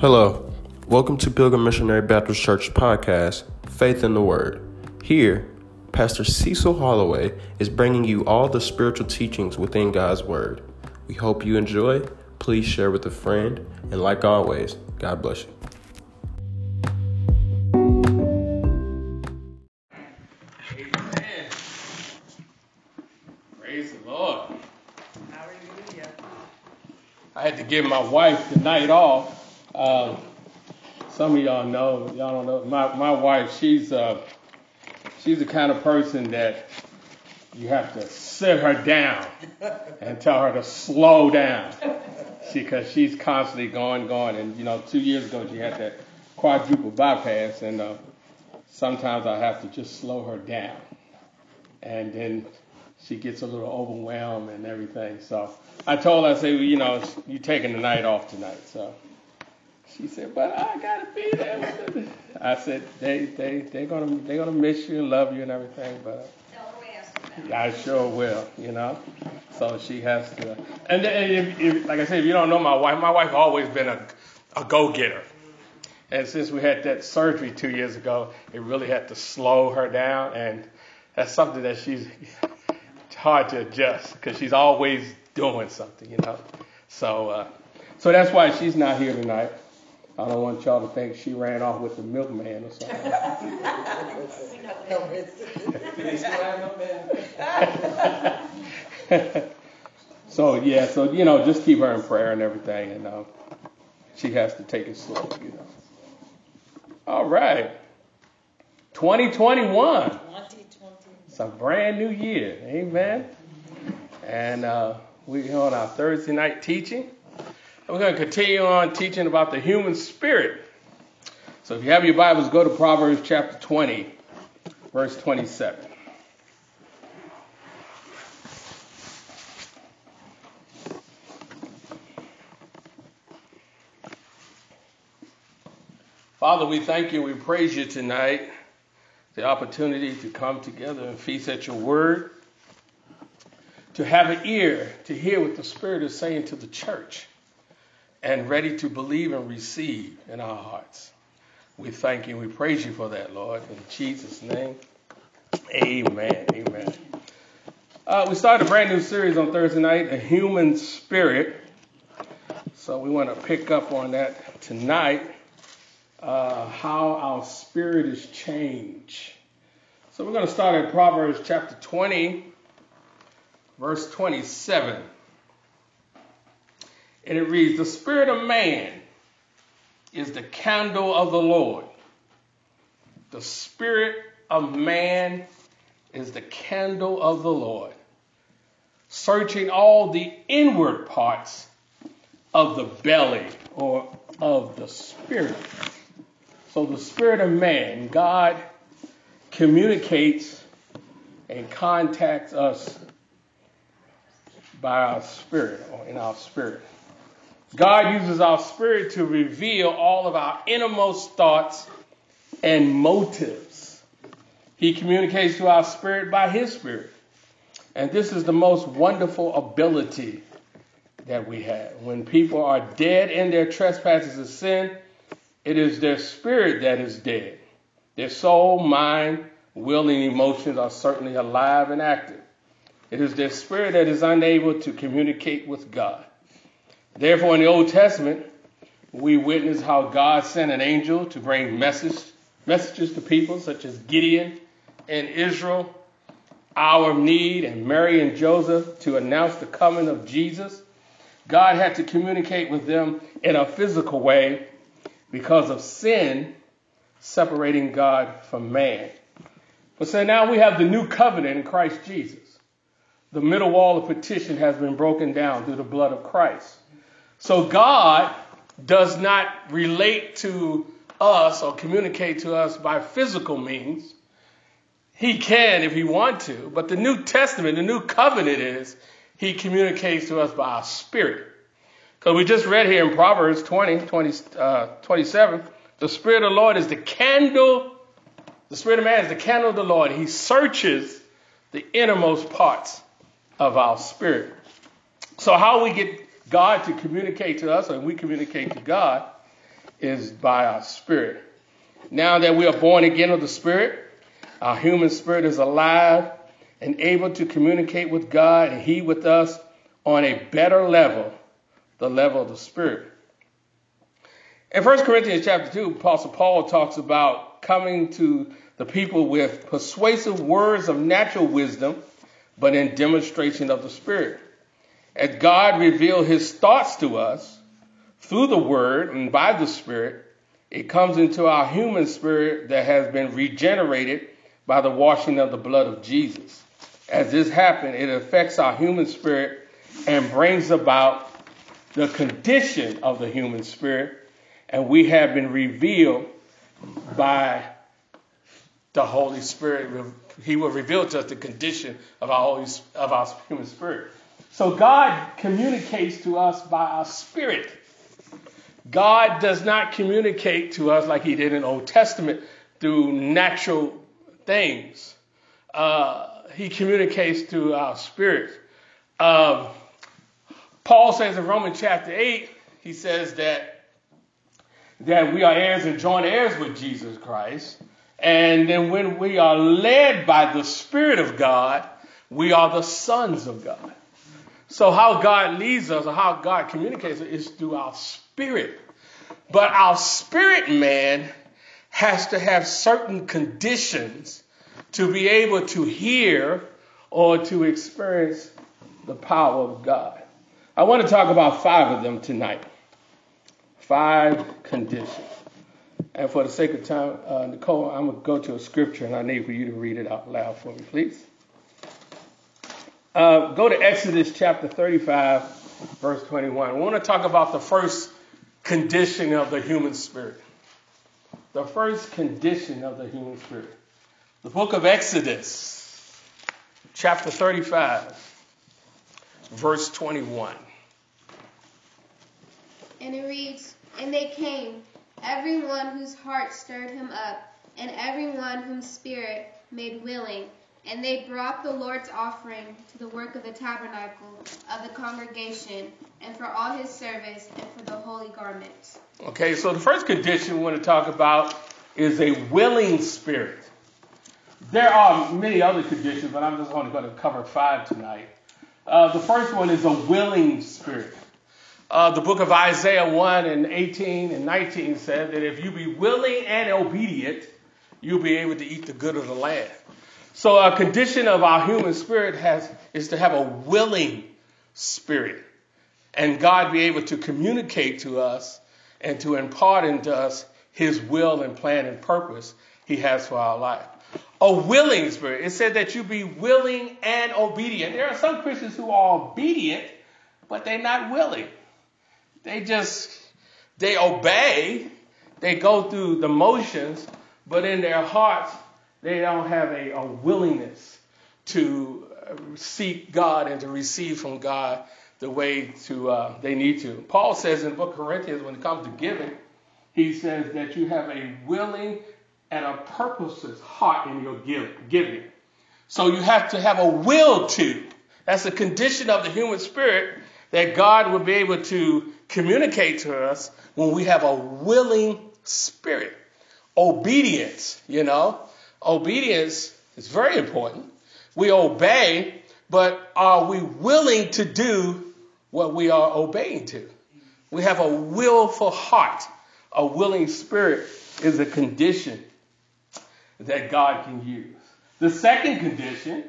Hello, welcome to Pilgrim Missionary Baptist Church podcast, Faith in the Word. Here, Pastor Cecil Hollaway is bringing you all the spiritual teachings within God's Word. We hope you enjoy. Please share with a friend, and like always, God bless you. Amen. Praise the Lord. I had to give my wife the night off. Uh, some of y'all know, y'all don't know. My my wife, she's uh, she's the kind of person that you have to sit her down and tell her to slow down. Because she's constantly going, going, and you know, two years ago she had that quadruple bypass, and uh, sometimes I have to just slow her down, and then she gets a little overwhelmed and everything. So I told her, I said, well, you know, you're taking the night off tonight. So she said, but I gotta be there. I said, they they they're gonna they're gonna miss you and love you and everything, but I sure will, you know. So she has to. And, and if, if, like I said, if you don't know my wife, my wife always been a a go getter. And since we had that surgery two years ago, it really had to slow her down, and that's something that she's hard to adjust because she's always doing something, you know. So, uh, so that's why she's not here tonight. I don't want y'all to think she ran off with the milkman or something. so yeah, so you know, just keep her in prayer and everything, and uh, she has to take it slow, you know. All right, 2021. It's a brand new year, amen. And uh, we're on our Thursday night teaching. We're going to continue on teaching about the human spirit. So if you have your Bibles, go to Proverbs chapter 20, verse 27. Father, we thank you, we praise you tonight, the opportunity to come together and feast at your word, to have an ear to hear what the Spirit is saying to the church, and ready to believe and receive in our hearts. We thank you, we praise you for that, Lord, in Jesus' name. Amen. Amen. Uh, we started a brand new series on Thursday night, A Human Spirit. So we want to pick up on that tonight uh, how our spirit is changed. So we're going to start at Proverbs chapter 20, verse 27. And it reads The spirit of man is the candle of the Lord. The spirit of man is the candle of the Lord, searching all the inward parts of the belly or of the spirit. So the spirit of man, God communicates and contacts us by our spirit or in our spirit. God uses our spirit to reveal all of our innermost thoughts and motives. He communicates to our spirit by his spirit. And this is the most wonderful ability that we have. When people are dead in their trespasses of sin, it is their spirit that is dead. Their soul, mind, will, and emotions are certainly alive and active. It is their spirit that is unable to communicate with God. Therefore, in the Old Testament, we witness how God sent an angel to bring message, messages to people such as Gideon and Israel, our need, and Mary and Joseph to announce the coming of Jesus. God had to communicate with them in a physical way because of sin separating God from man. But so now we have the new covenant in Christ Jesus. The middle wall of petition has been broken down through the blood of Christ. So God does not relate to us or communicate to us by physical means. He can if he want to, but the New Testament, the new covenant is he communicates to us by our spirit. Because we just read here in Proverbs 20, 20 uh, 27, the Spirit of the Lord is the candle, the Spirit of man is the candle of the Lord. He searches the innermost parts of our spirit. So, how we get God to communicate to us and we communicate to God is by our spirit. Now that we are born again of the spirit, our human spirit is alive and able to communicate with God and He with us on a better level, the level of the spirit. In 1 Corinthians chapter 2, Apostle Paul talks about coming to the people with persuasive words of natural wisdom, but in demonstration of the Spirit. As God revealed his thoughts to us through the Word and by the Spirit, it comes into our human spirit that has been regenerated by the washing of the blood of Jesus. As this happens, it affects our human spirit and brings about the condition of the human spirit, and we have been revealed by the Holy Spirit. He will reveal to us the condition of our, Holy, of our human spirit. So God communicates to us by our spirit. God does not communicate to us like he did in Old Testament through natural things. Uh, he communicates through our spirit. Um, Paul says in Romans chapter 8, he says that that we are heirs and joint heirs with Jesus Christ. And then when we are led by the Spirit of God, we are the sons of God. So how God leads us or how God communicates is through our spirit. But our spirit man has to have certain conditions to be able to hear or to experience the power of God. I want to talk about five of them tonight. Five conditions. And for the sake of time, uh, Nicole, I'm going to go to a scripture and I need for you to read it out loud for me, please. Uh, go to Exodus chapter 35, verse 21. I want to talk about the first condition of the human spirit. The first condition of the human spirit. The book of Exodus, chapter 35, verse 21. And it reads, And they came, everyone whose heart stirred him up, and everyone whom spirit made willing and they brought the Lord's offering to the work of the tabernacle of the congregation, and for all his service, and for the holy garments. Okay, so the first condition we want to talk about is a willing spirit. There are many other conditions, but I'm just only going to cover five tonight. Uh, the first one is a willing spirit. Uh, the book of Isaiah 1 and 18 and 19 said that if you be willing and obedient, you'll be able to eat the good of the land. So a condition of our human spirit has is to have a willing spirit. And God be able to communicate to us and to impart into us his will and plan and purpose he has for our life. A willing spirit. It said that you be willing and obedient. There are some Christians who are obedient, but they're not willing. They just they obey, they go through the motions, but in their hearts they don't have a, a willingness to uh, seek God and to receive from God the way to uh, they need to. Paul says in the book of Corinthians, when it comes to giving, he says that you have a willing and a purposeless heart in your giving. So you have to have a will to. That's a condition of the human spirit that God will be able to communicate to us when we have a willing spirit. Obedience, you know. Obedience is very important. We obey, but are we willing to do what we are obeying to? We have a willful heart. A willing spirit is a condition that God can use. The second condition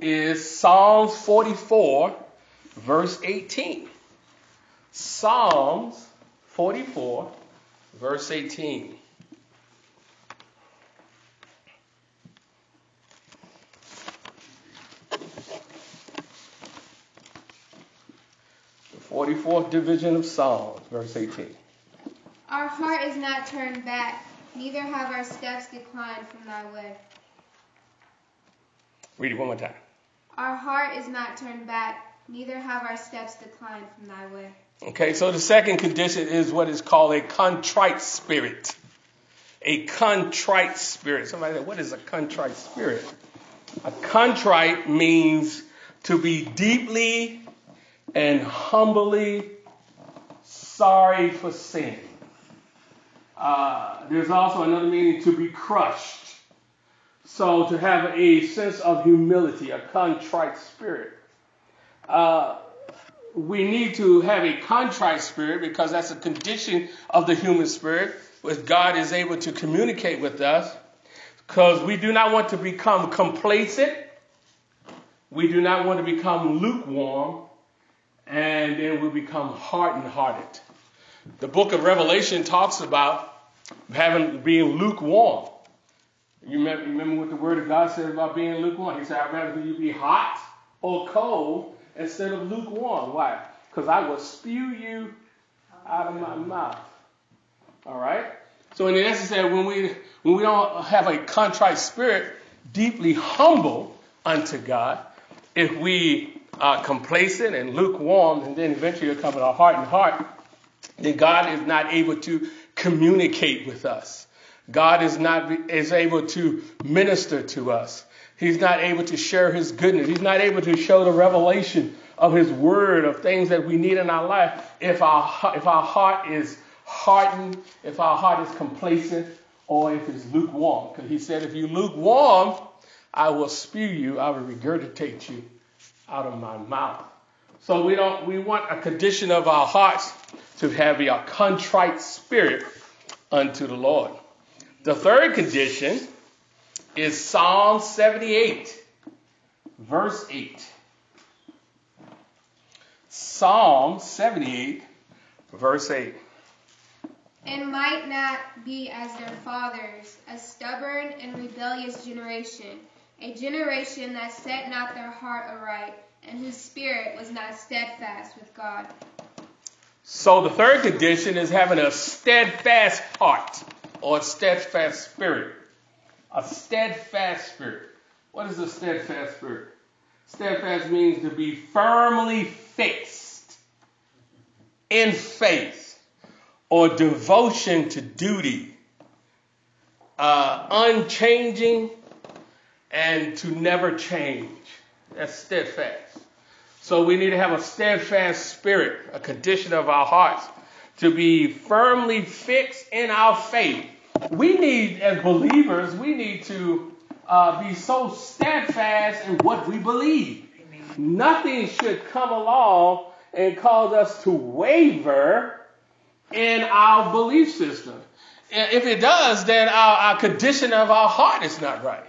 is Psalms 44, verse 18. Psalms 44, verse 18. 44th division of Psalms, verse 18. Our heart is not turned back, neither have our steps declined from thy way. Read it one more time. Our heart is not turned back, neither have our steps declined from thy way. Okay, so the second condition is what is called a contrite spirit. A contrite spirit. Somebody said, what is a contrite spirit? A contrite means to be deeply and humbly sorry for sin. Uh, there's also another meaning to be crushed. So to have a sense of humility, a contrite spirit. Uh, we need to have a contrite spirit because that's a condition of the human spirit, which God is able to communicate with us. Because we do not want to become complacent. We do not want to become lukewarm. And then we become hardened hearted. The book of Revelation talks about having being lukewarm. You remember, what the word of God says about being lukewarm? He said, I'd rather you be hot or cold instead of lukewarm. Why? Because I will spew you out of my mouth. All right? So in the essence, when we when we don't have a contrite spirit, deeply humble unto God, if we are complacent and lukewarm, and then eventually come in our heart and heart, then God is not able to communicate with us. God is not is able to minister to us. He's not able to share his goodness. He's not able to show the revelation of his word of things that we need in our life if our if our heart is hardened, if our heart is complacent, or if it's lukewarm. Because he said, if you lukewarm, I will spew you, I will regurgitate you out of my mouth. So we don't we want a condition of our hearts to have a contrite spirit unto the Lord. The third condition is Psalm 78, verse 8. Psalm 78, verse 8. And might not be as their fathers, a stubborn and rebellious generation, a generation that set not their heart aright, and whose spirit was not steadfast with God. So the third condition is having a steadfast heart or a steadfast spirit. A steadfast spirit. What is a steadfast spirit? Steadfast means to be firmly fixed in faith or devotion to duty, uh, unchanging and to never change. That's steadfast. So we need to have a steadfast spirit, a condition of our hearts, to be firmly fixed in our faith. We need, as believers, we need to uh, be so steadfast in what we believe. Amen. Nothing should come along and cause us to waver in our belief system. If it does, then our, our condition of our heart is not right.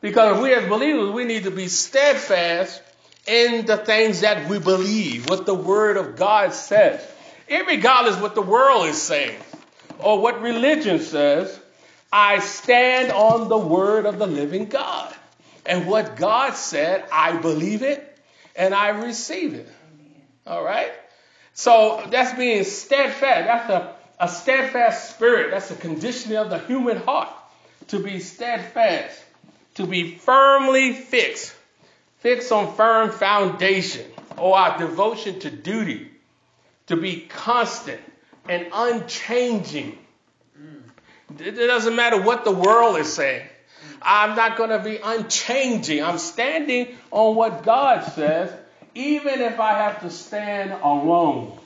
Because we as believers, we need to be steadfast in the things that we believe, what the Word of God says. Irregardless what the world is saying or what religion says, I stand on the Word of the living God. And what God said, I believe it and I receive it. All right? So that's being steadfast. That's a, a steadfast spirit. That's a condition of the human heart to be steadfast, to be firmly fixed fixed on firm foundation, or our devotion to duty, to be constant and unchanging. It doesn't matter what the world is saying. I'm not going to be unchanging. I'm standing on what God says, even if I have to stand alone.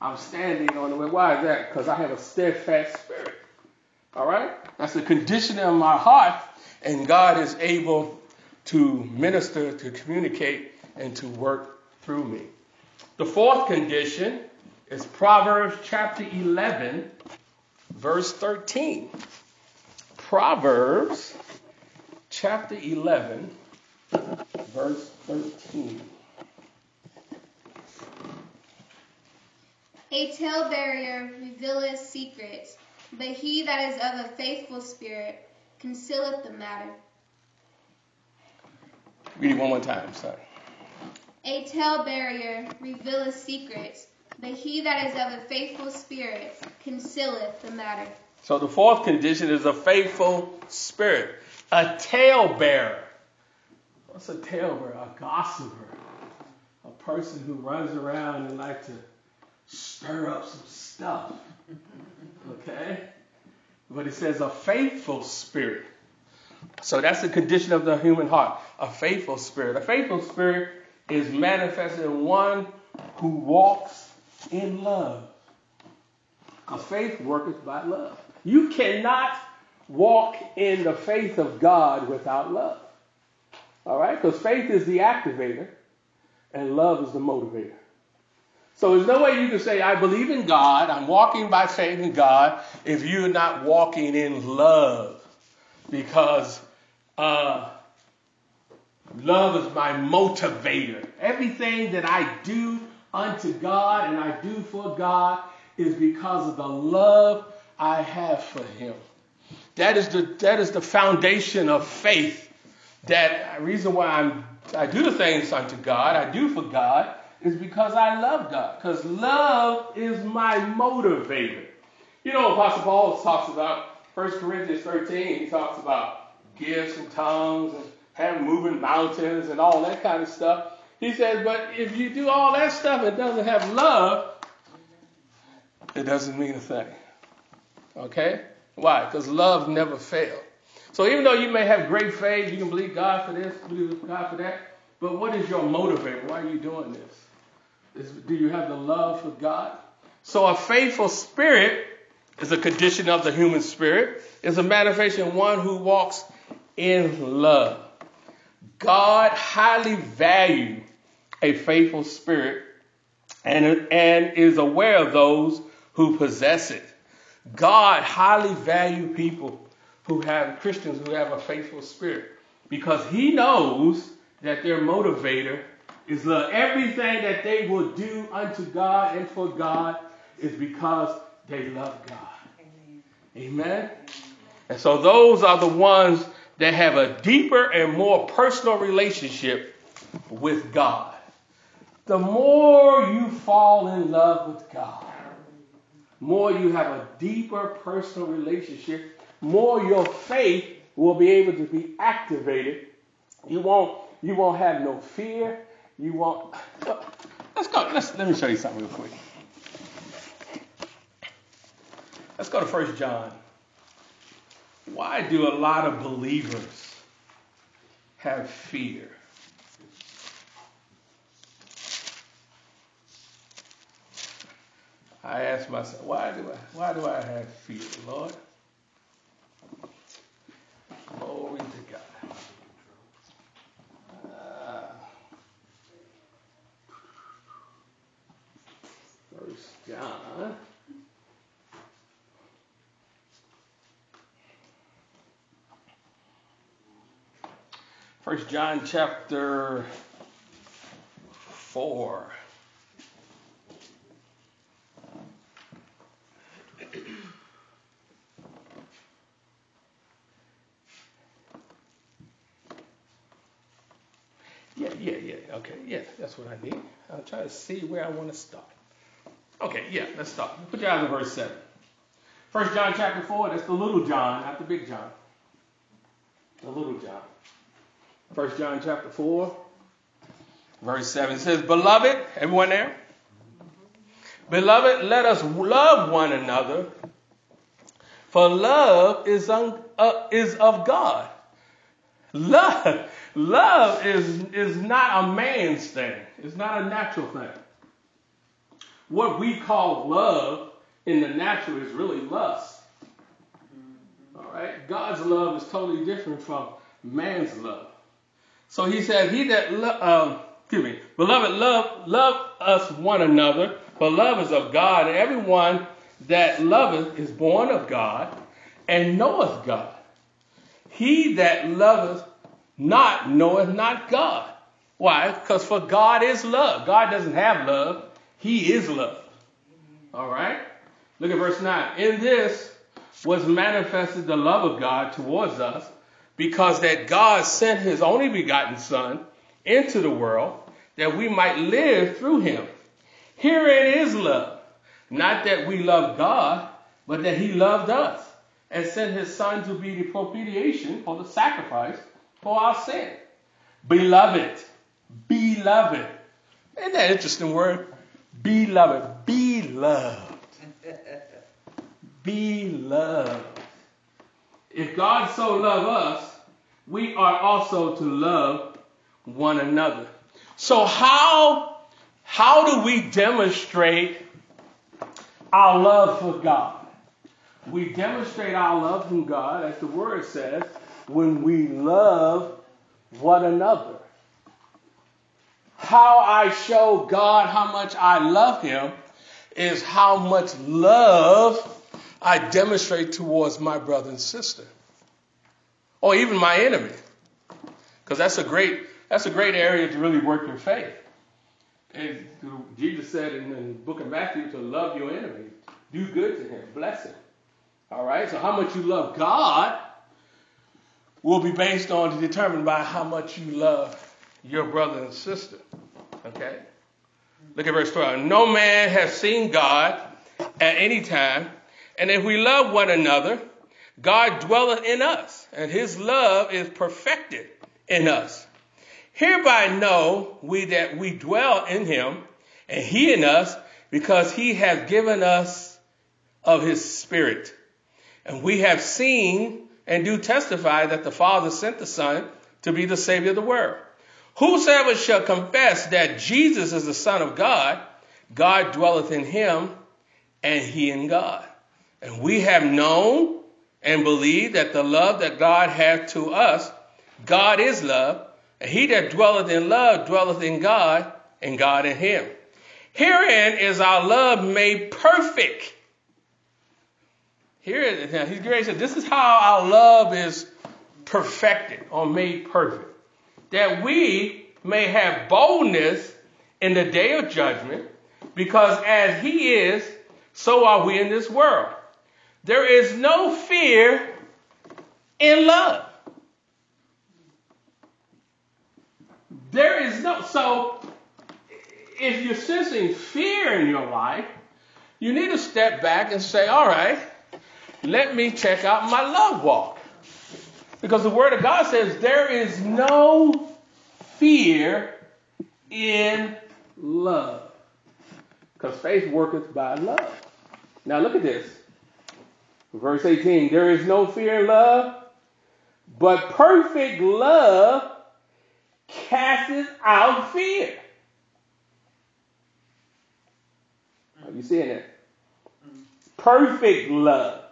I'm standing on the way. Why is that? Because I have a steadfast spirit. All right? That's the condition of my heart, and God is able to minister, to communicate, and to work through me. The fourth condition is Proverbs chapter 11, verse 13. Proverbs chapter 11, verse 13. A talebearer revealeth secrets, but he that is of a faithful spirit concealeth the matter. Read it one more time. Sorry. A talebearer revealeth secrets, but he that is of a faithful spirit concealeth the matter. So the fourth condition is a faithful spirit. A talebearer. What's a talebearer? A gossiper. A person who runs around and likes to stir up some stuff. Okay? But it says a faithful spirit. So that's the condition of the human heart, a faithful spirit. A faithful spirit is manifested in one who walks in love. A faith worketh by love. You cannot walk in the faith of God without love. All right? Because faith is the activator and love is the motivator. So there's no way you can say, I believe in God, I'm walking by faith in God, if you're not walking in love. Because uh, love is my motivator. Everything that I do unto God and I do for God is because of the love I have for Him. That is the, that is the foundation of faith. That reason why I'm, I do the things unto God, I do for God, is because I love God. Because love is my motivator. You know, Apostle Paul talks about 1 Corinthians 13, he talks about gifts and tongues and having moving mountains and all that kind of stuff. He says, but if you do all that stuff and doesn't have love, it doesn't mean a thing. Okay? Why? Because love never fails. So even though you may have great faith, you can believe God for this, believe God for that, but what is your motivator? Why are you doing this? Do you have the love for God? So a faithful spirit is a condition of the human spirit, is a manifestation of one who walks in love. God highly values a faithful spirit and, and is aware of those who possess it. God highly value people who have Christians who have a faithful spirit because he knows that their motivator is love. Everything that they will do unto God and for God is because they love God. Amen. Amen. And so those are the ones that have a deeper and more personal relationship with God. The more you fall in love with God, more you have a deeper personal relationship, more your faith will be able to be activated. You won't you won't have no fear. You won't let's go let's let me show you something real quick. Let's go to First John. Why do a lot of believers have fear? I ask myself, why do I why do I have fear, Lord? Glory to God. Uh, John. First John chapter four. Yeah, yeah, yeah. Okay, yeah, that's what I need. I'll try to see where I want to start. Okay, yeah, let's stop. Put your eyes on verse 7. First John chapter 4, that's the little John, not the big John. The little John. First John chapter 4, verse 7 says, Beloved, everyone there? Beloved, let us love one another, for love is, un, uh, is of God. Love, love is, is not a man's thing. It's not a natural thing. What we call love in the natural is really lust. All right? God's love is totally different from man's love. So he said, He that, lo- um, excuse me, beloved, love, love us one another, for love is of God, and everyone that loveth is born of God and knoweth God. He that loveth not knoweth not God. Why? Because for God is love. God doesn't have love, He is love. All right? Look at verse 9. In this was manifested the love of God towards us, because that God sent His only begotten Son into the world that we might live through Him. Herein is love. Not that we love God, but that He loved us and sent His Son to be the propitiation or the sacrifice for our sin. Beloved, beloved. Isn't that interesting word? Beloved, be loved. Be loved. If God so loved us, we are also to love one another. So how how do we demonstrate our love for God. We demonstrate our love from God, as the word says, when we love one another. How I show God how much I love Him is how much love I demonstrate towards my brother and sister, or even my enemy, because that's a great that's a great area to really work your faith. And Jesus said in the book of Matthew to love your enemy, do good to him, bless him. All right. So how much you love God will be based on determined by how much you love your brother and sister. Okay? Look at verse 12. No man has seen God at any time, and if we love one another, God dwelleth in us, and his love is perfected in us. Hereby know we that we dwell in him, and he in us, because he has given us of his spirit. And we have seen and do testify that the Father sent the Son to be the Savior of the world. Whosoever shall confess that Jesus is the Son of God, God dwelleth in him, and he in God. And we have known and believed that the love that God hath to us, God is love, and he that dwelleth in love dwelleth in God, and God in him. Herein is our love made perfect. Here, now he's great. This is how our love is perfected or made perfect that we may have boldness in the day of judgment, because as he is, so are we in this world. There is no fear in love. There is no, so if you're sensing fear in your life, you need to step back and say, all right, let me check out my love walk. Because the Word of God says there is no fear in love. Because faith worketh by love. Now look at this. Verse 18 There is no fear in love, but perfect love casts out fear. Are you seeing it? Mm-hmm. Perfect love.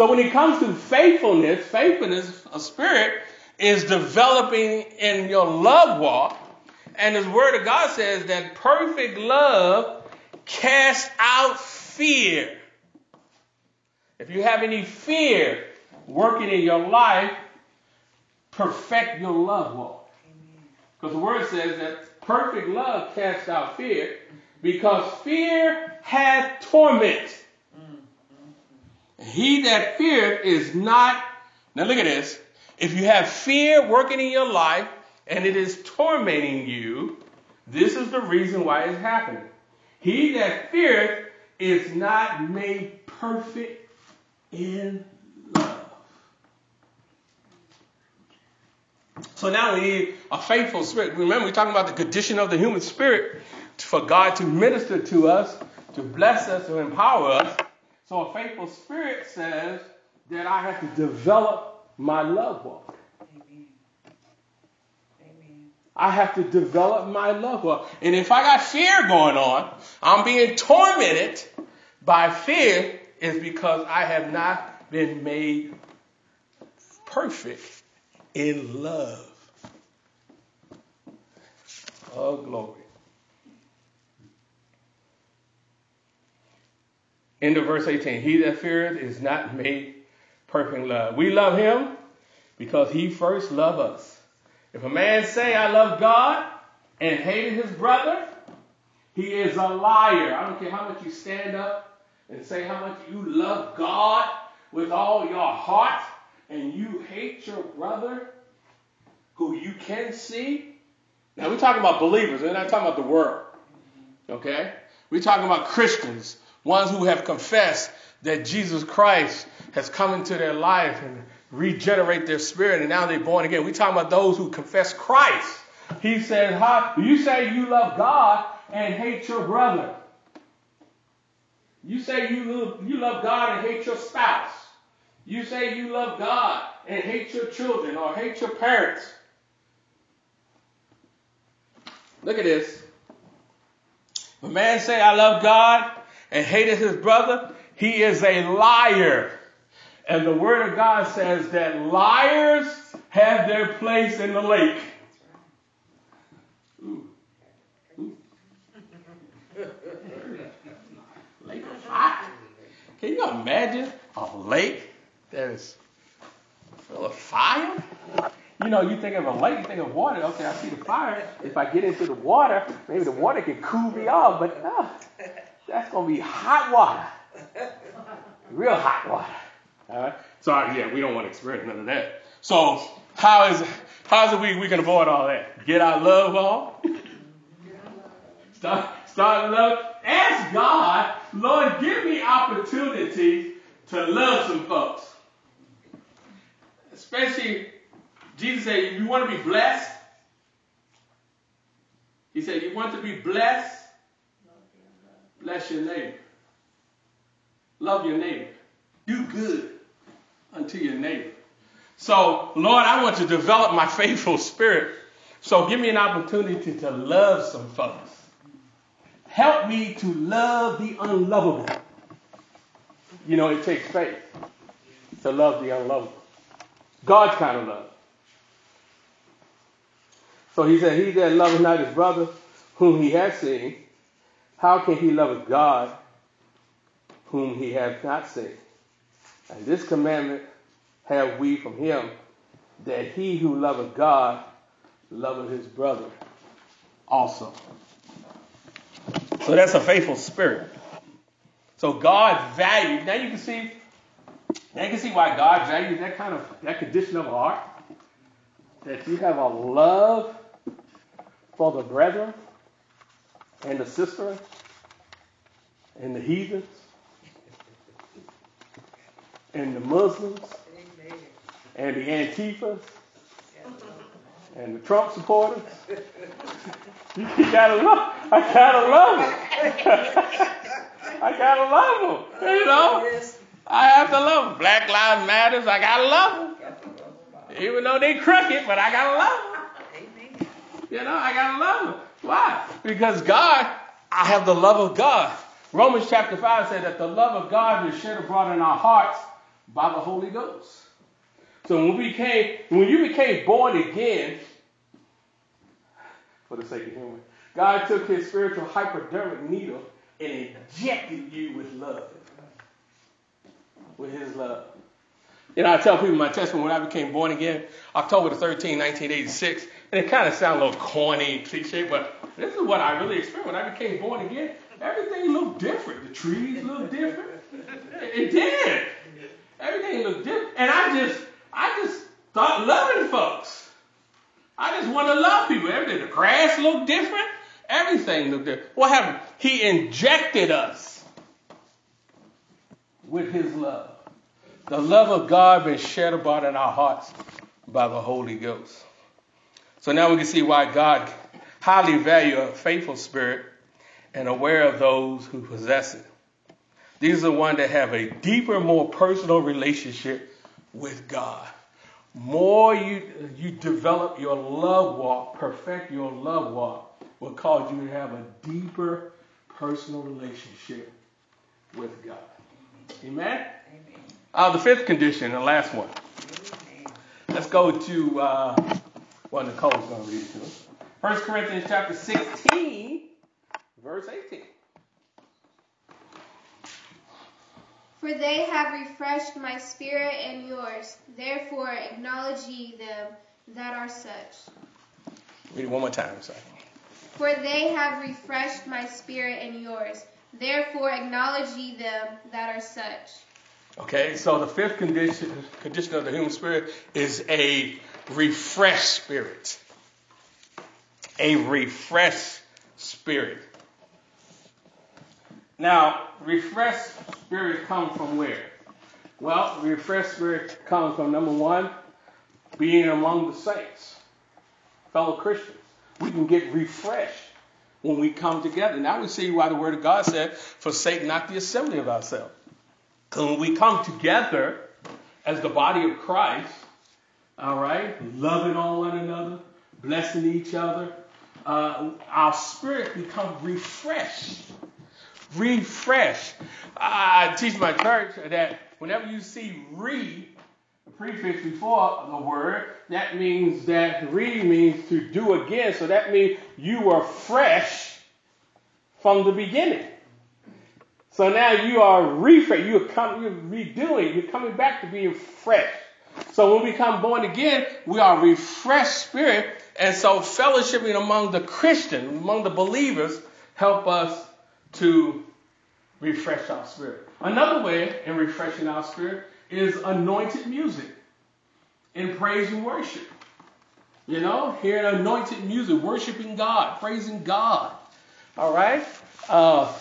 So when it comes to faithfulness, faithfulness of spirit is developing in your love walk. And the word of God says that perfect love casts out fear. If you have any fear working in your life, perfect your love walk. Because the word says that perfect love casts out fear because fear has torment. He that feareth is not, now look at this. If you have fear working in your life and it is tormenting you, this is the reason why it's happening. He that feareth is not made perfect in love. So now we need a faithful spirit. Remember, we're talking about the condition of the human spirit for God to minister to us, to bless us, to empower us. So a faithful spirit says that I have to develop my love walk. Amen. Amen. I have to develop my love walk. And if I got fear going on, I'm being tormented by fear, is because I have not been made perfect in love. Oh, glory. Into verse 18. He that feareth is not made perfect in love. We love him because he first loved us. If a man say, I love God and hated his brother, he is a liar. I don't care how much you stand up and say how much you love God with all your heart and you hate your brother who you can see. Now we're talking about believers, we're not talking about the world. Okay? We're talking about Christians ones who have confessed that Jesus Christ has come into their life and regenerate their spirit, and now they're born again. We're talking about those who confess Christ. He said, How you say you love God and hate your brother? You say you love, you love God and hate your spouse. You say you love God and hate your children or hate your parents. Look at this. A man say, I love God and hated his brother, he is a liar. And the word of God says that liars have their place in the lake. Lake of fire. Can you imagine a lake that is full of fire? You know, you think of a lake, you think of water. Okay, I see the fire. If I get into the water, maybe the water can cool me off. But no, that's going to be hot water. Real hot water. All right? So, yeah, we don't want to experience none of that. So, how is how is it we, we can avoid all that? Get our love on. Start, start love. Ask God, Lord, give me opportunity to love some folks. Especially Jesus said, you want to be blessed, he said, you want to be blessed, bless your neighbor. Love your neighbor. Do good unto your neighbor. So, Lord, I want to develop my faithful spirit. So give me an opportunity to love some folks. Help me to love the unlovable. You know, it takes faith to love the unlovable. God's kind of love. So he said, He that loveth not his brother whom he has seen, how can he love God whom he hath not seen? And this commandment have we from him, that he who loveth God loveth his brother also. So that's a faithful spirit. So God valued. Now you can see. Now you can see why God values that kind of that condition of heart. That you have a love for the brethren and the sister and the heathens and the Muslims and the Antifas and the Trump supporters. You gotta love. I gotta love them. I gotta love them. You know, I have to love them. Black Lives Matters. I gotta love them. Even though they crooked, but I gotta love them. You know, I gotta love them. Why? Because God, I have the love of God. Romans chapter 5 said that the love of God is shed abroad in our hearts by the Holy Ghost. So when we became, when you became born again, for the sake of humor, God took his spiritual hypodermic needle and injected you with love. With his love. You know, I tell people my testimony when I became born again, October the 13th, 1986. And it kind of sounds a little corny, and cliche, but this is what I really experienced when I became born again. Everything looked different. The trees looked different. It did. Everything looked different. And I just, I just start loving folks. I just want to love people. Everything. The grass looked different. Everything looked different. What happened? He injected us with his love. The love of God been shed abroad in our hearts by the Holy Ghost. So now we can see why God highly value a faithful spirit and aware of those who possess it. These are the ones that have a deeper, more personal relationship with God. More you you develop your love walk, perfect your love walk, will cause you to have a deeper personal relationship with God. Amen. Amen. Uh, the fifth condition, the last one. Let's go to uh, well, Nicole's going to read it to us. 1 Corinthians chapter 16, verse 18. For they have refreshed my spirit and yours. Therefore, acknowledge ye them that are such. Read it one more time. Sorry. For they have refreshed my spirit and yours. Therefore, acknowledge ye them that are such. Okay, so the fifth condition, condition of the human spirit is a refreshed spirit. A refreshed spirit. Now, refreshed spirit comes from where? Well, refreshed spirit comes from number one, being among the saints, fellow Christians. We can get refreshed when we come together. Now we see why the Word of God said, forsake not the assembly of ourselves. Because when we come together as the body of Christ, all right, loving on one another, blessing each other, uh, our spirit becomes refreshed. refresh. I teach my church that whenever you see re, prefix before the word, that means that re means to do again. So that means you were fresh from the beginning. So now you are refresh. You're, coming, you're redoing. You're coming back to being fresh. So when we come born again, we are refreshed spirit. And so fellowshipping among the Christian, among the believers, help us to refresh our spirit. Another way in refreshing our spirit is anointed music in praise and worship. You know, hearing anointed music, worshiping God, praising God. All right? Uh,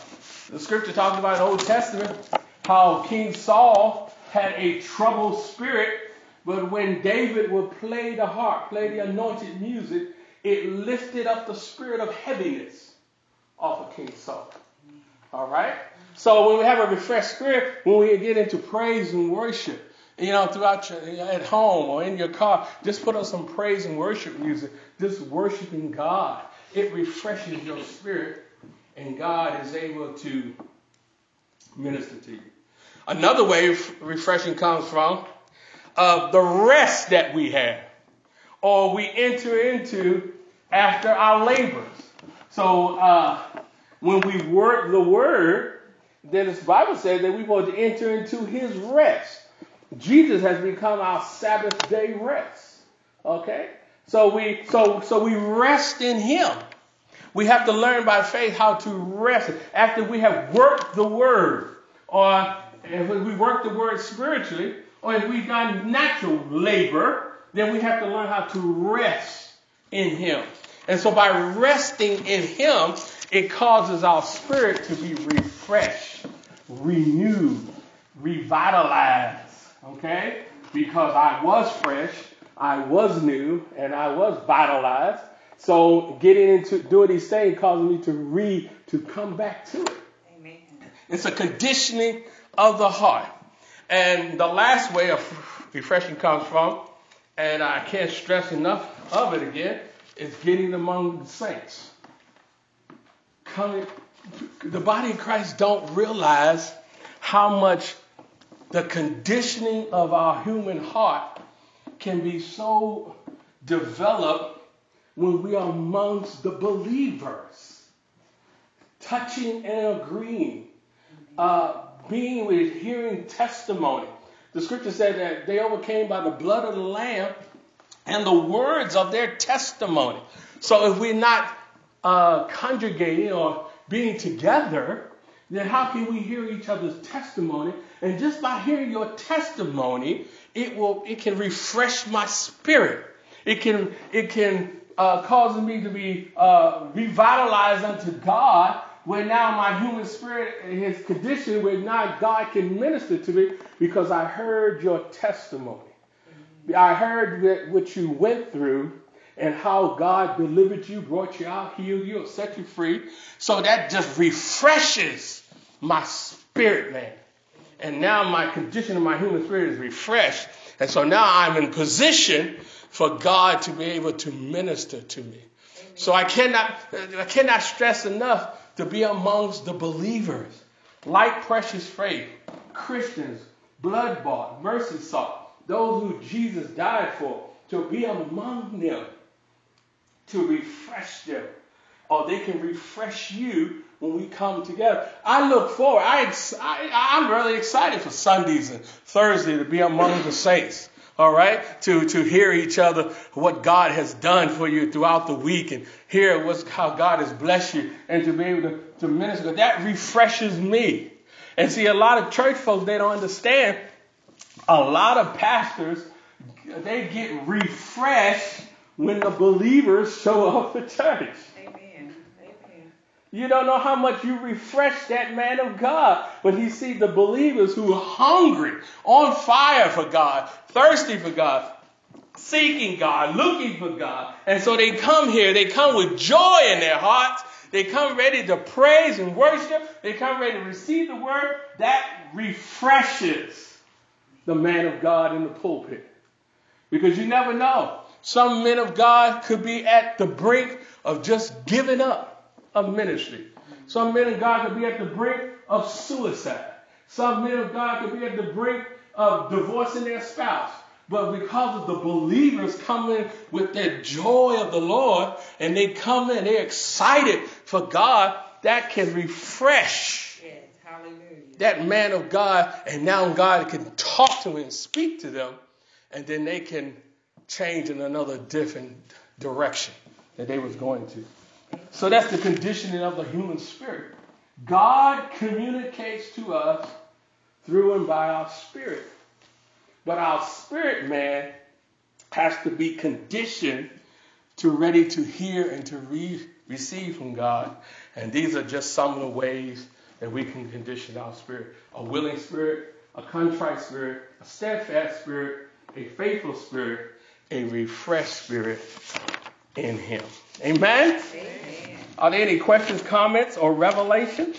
the scripture talks about in the Old Testament how King Saul had a troubled spirit, but when David would play the harp, play the anointed music, it lifted up the spirit of heaviness off of King Saul. All right? So when we have a refreshed spirit, when we get into praise and worship, you know, throughout your, at home or in your car, just put on some praise and worship music, just worshiping God. It refreshes your spirit, and God is able to minister to you. Another way refreshing comes from uh, the rest that we have, or we enter into after our labors. So uh, when we work the word, then the Bible says that we're supposed to enter into his rest. Jesus has become our Sabbath day rest. Okay? So we so so we rest in him. We have to learn by faith how to rest after we have worked the word, or if we work the word spiritually, or if we've done natural labor, then we have to learn how to rest in him. And so by resting in him, it causes our spirit to be refreshed, renewed, revitalized. Okay? Because I was fresh, I was new, and I was vitalized. So getting into doing these things causes me to read to come back to it. Amen. It's a conditioning of the heart. And the last way of refreshing comes from, and I can't stress enough of it again, is getting among the saints. Coming, the body of Christ don't realize how much the conditioning of our human heart can be so developed when we are amongst the believers, touching and agreeing, uh, being with, hearing testimony. The scripture said that they overcame by the blood of the Lamb and the words of their testimony. So if we're not uh, conjugating or being together, then how can we hear each other's testimony? And just by hearing your testimony, it will it can refresh my spirit. It can it can uh, cause me to be uh, revitalized unto God. Where now my human spirit is conditioned where now God can minister to me because I heard your testimony. I heard what you went through and how God delivered you, brought you out, healed you, set you free. So that just refreshes my spirit, man. And now my condition of my human spirit is refreshed. And so now I'm in position for God to be able to minister to me. So I cannot, I cannot stress enough to be amongst the believers, like precious faith, Christians, blood bought, mercy sought, those who Jesus died for, to be among them, to refresh them. Or they can refresh you when we come together. I look forward. I, I, am really excited for Sundays and Thursday to be among the saints. All right, to to hear each other what God has done for you throughout the week and hear what's how God has blessed you and to be able to, to minister. That refreshes me. And see, a lot of church folks they don't understand. A lot of pastors they get refreshed when the believers show up at church. You don't know how much you refresh that man of God when he sees the believers who are hungry, on fire for God, thirsty for God, seeking God, looking for God. And so they come here, they come with joy in their hearts. They come ready to praise and worship. They come ready to receive the word. That refreshes the man of God in the pulpit. Because you never know. Some men of God could be at the brink of just giving up of ministry. Some men of God could be at the brink of suicide. Some men of God could be at the brink of divorcing their spouse. But because of the believers coming with their joy of the Lord and they come in, they're excited for God, that can refresh Yes, hallelujah. that man of God. And now God can talk to him and speak to them. And then they can change in another different direction that they was going to. So that's the conditioning of the human spirit. God communicates to us through and by our spirit. But our spirit man has to be conditioned to ready to hear and to re- receive from God. And these are just some of the ways that we can condition our spirit. A willing spirit, a contrite spirit, a steadfast spirit, a faithful spirit, a refreshed spirit in him. Amen? Amen. Are there any questions, comments, or revelations?